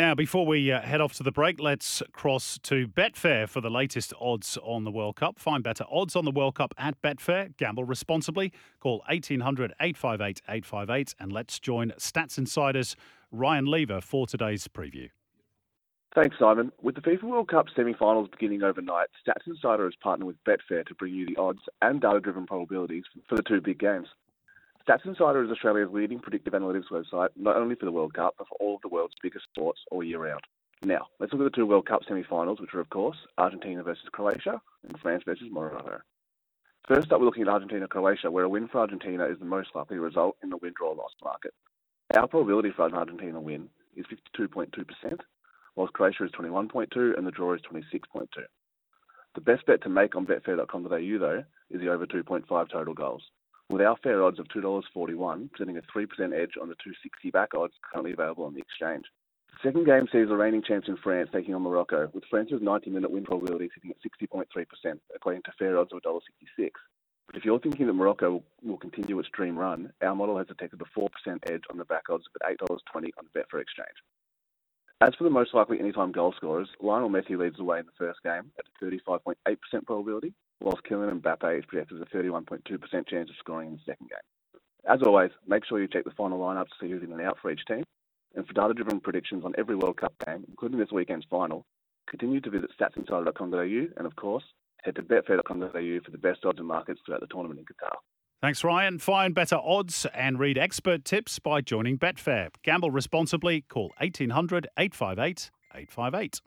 Now, before we uh, head off to the break, let's cross to Betfair for the latest odds on the World Cup. Find better odds on the World Cup at Betfair. Gamble responsibly. Call 1800 858 858 and let's join Stats Insiders Ryan Leaver for today's preview. Thanks, Simon. With the FIFA World Cup semi-finals beginning overnight, Stats Insider has partnered with Betfair to bring you the odds and data-driven probabilities for the two big games. Stats Insider is Australia's leading predictive analytics website, not only for the World Cup, but for all of the world's biggest sports all year round. Now, let's look at the two World Cup semi-finals, which are, of course, Argentina versus Croatia and France versus Morocco. First up, we're looking at Argentina-Croatia, where a win for Argentina is the most likely result in the win-draw-loss market. Our probability for an Argentina win is 52.2%, whilst Croatia is 21.2 and the draw is 26.2. The best bet to make on betfair.com.au though is the over 2.5 total goals. With our fair odds of $2.41, presenting a 3% edge on the 260 back odds currently available on the exchange. The second game sees the reigning champs in France taking on Morocco, with France's 90 minute win probability sitting at 60.3%, according to fair odds of $1.66. But if you're thinking that Morocco will continue its dream run, our model has detected a 4% edge on the back odds of $8.20 on the Betfair exchange. As for the most likely anytime goal scorers, Lionel Messi leads the way in the first game at a 35.8% probability, whilst Kylian Mbappe is projected at a 31.2% chance of scoring in the second game. As always, make sure you check the final lineup to see who's in and out for each team. And for data-driven predictions on every World Cup game, including this weekend's final, continue to visit statsinsider.com.au and, of course, head to betfair.com.au for the best odds and markets throughout the tournament in Qatar. Thanks, Ryan. Find better odds and read expert tips by joining Betfair. Gamble responsibly. Call 1800 858 858.